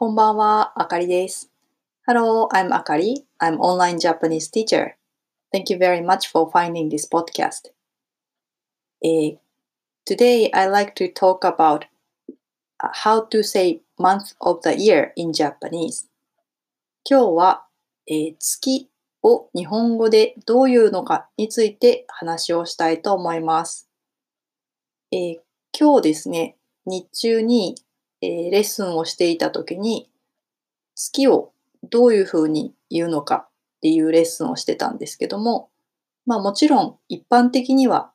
こんばんは、あかりです。Hello, I'm Akari. I'm online Japanese teacher. Thank you very much for finding this podcast. Uh, today, I like to talk about how to say month of the year in Japanese. 今日は、えー、月を日本語でどういうのかについて話をしたいと思います。えー、今日ですね、日中に、えー、レッスンをしていた時に月をどういうふうに言うのかっていうレッスンをしてたんですけども、まあもちろん一般的には、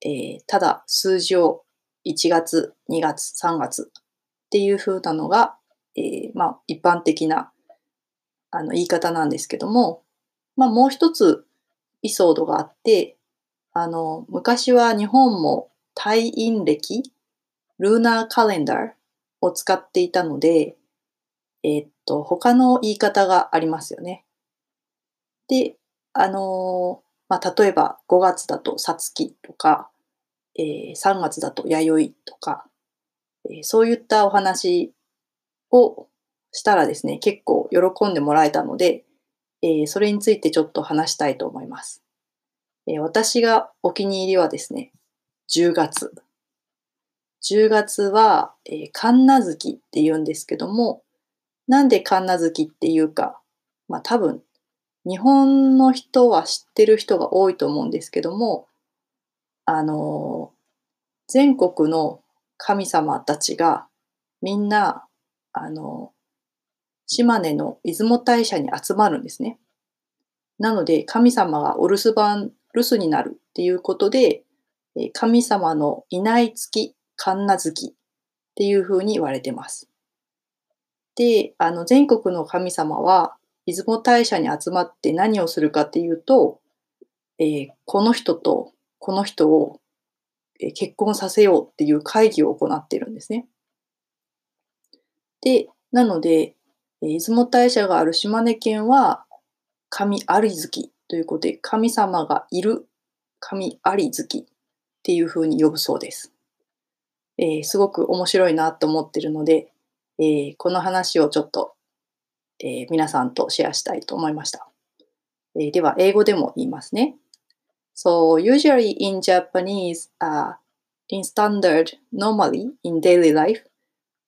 えー、ただ数字を1月、2月、3月っていう風なのが、えー、まあ一般的なあの言い方なんですけども、まあもう一つエピソードがあって、あの昔は日本も退院歴、ルーナーカレンダーを使っていたので、えー、っと、他の言い方がありますよね。で、あの、まあ、例えば5月だとさつきとか、えー、3月だと弥生とか、えー、そういったお話をしたらですね、結構喜んでもらえたので、えー、それについてちょっと話したいと思います。えー、私がお気に入りはですね、10月。10月は、えー、神奈月って言うんですけども、なんで神奈月っていうか、まあ多分、日本の人は知ってる人が多いと思うんですけども、あの、全国の神様たちがみんな、あの、島根の出雲大社に集まるんですね。なので、神様がお留守番、留守になるっていうことで、神様のいない月、神奈月っていうふうに言われてます。で、あの、全国の神様は、出雲大社に集まって何をするかっていうと、えー、この人とこの人を結婚させようっていう会議を行ってるんですね。で、なので、出雲大社がある島根県は、神有月ということで、神様がいる神有月っていうふうに呼ぶそうです。えー、すごく面白いなと思ってるので、えー、この話をちょっと、えー、皆さんとシェアしたいと思いました。えー、では、英語でも言いますね。So, usually in Japanese, uh, in standard, normally in daily life,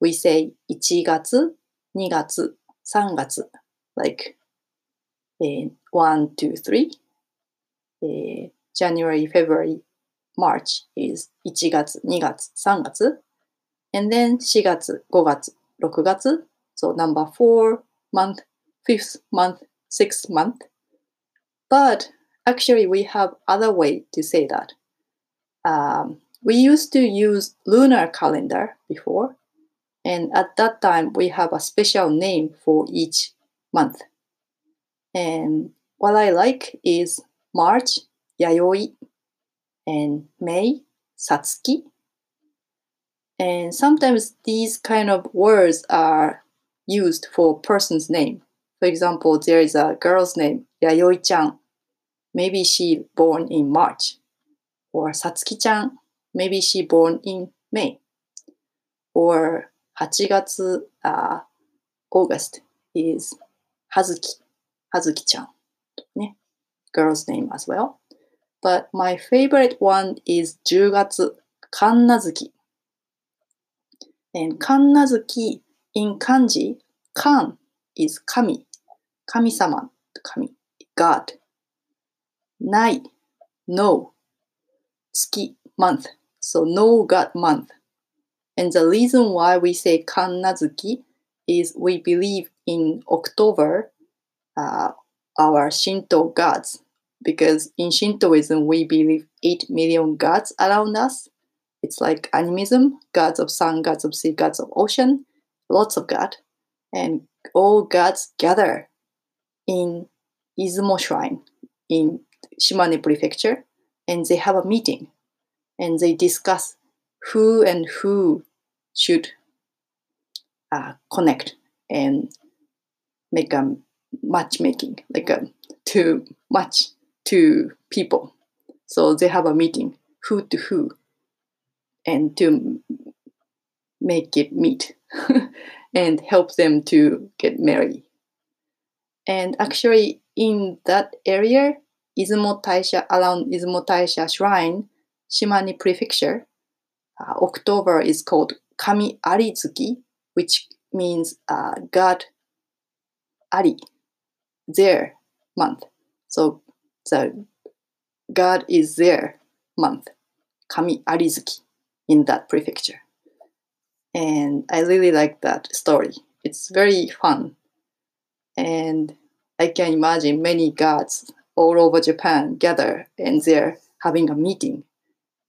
we say 1月、2月、3月, like uh, 1, 2, 3. Uh, January, February, March is 1月、2月、3月. And then 4月、5月、6月 so number four month fifth month sixth month but actually we have other way to say that um, we used to use lunar calendar before and at that time we have a special name for each month and what i like is march yayoi and may satsuki and sometimes these kind of words are used for person's name. For example, there is a girl's name, Yayoi-chan. Maybe she born in March. Or Satsuki-chan. Maybe she born in May. Or 8月, uh, August is Hazuki. Hazuki-chan. Girl's name as well. But my favorite one is 10月, Kannazuki. And Kannazuki in kanji, kan is kami, kami-sama, kami, god. Nai, no, tsuki, month. So no god month. And the reason why we say Kannazuki is we believe in October, uh, our Shinto gods, because in Shintoism we believe 8 million gods around us. It's like animism, gods of sun, gods of sea, gods of ocean, lots of God. And all gods gather in Izumo Shrine in Shimane Prefecture and they have a meeting and they discuss who and who should uh, connect and make a matchmaking, like a to match to people. So they have a meeting, who to who, and to make it meet and help them to get married. And actually, in that area, Izumo Taisha, around Izumo Taisha Shrine, Shimane Prefecture, uh, October is called Kami Arizuki, which means uh, God Ari, there month. So the God is there month, Kami Arizuki, in that prefecture. And I really like that story. It's very fun. And I can imagine many gods all over Japan gather and they're having a meeting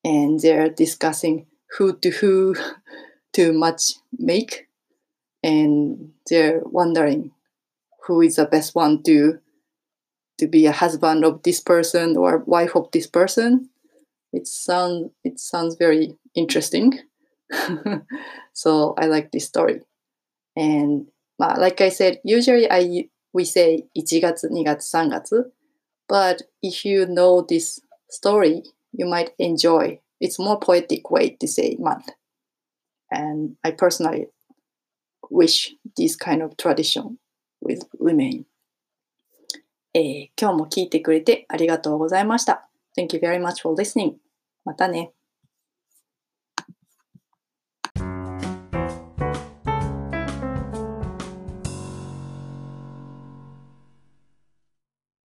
and they're discussing who to who to match make and they're wondering who is the best one to to be a husband of this person or wife of this person it sounds it sounds very interesting so i like this story and like i said usually i we say 1月2月3月 but if you know this story you might enjoy it's more poetic way to say month and i personally wish this kind of tradition will remain えー、今日も聞いてくれてありがとうございました。Thank you very much for listening. またね。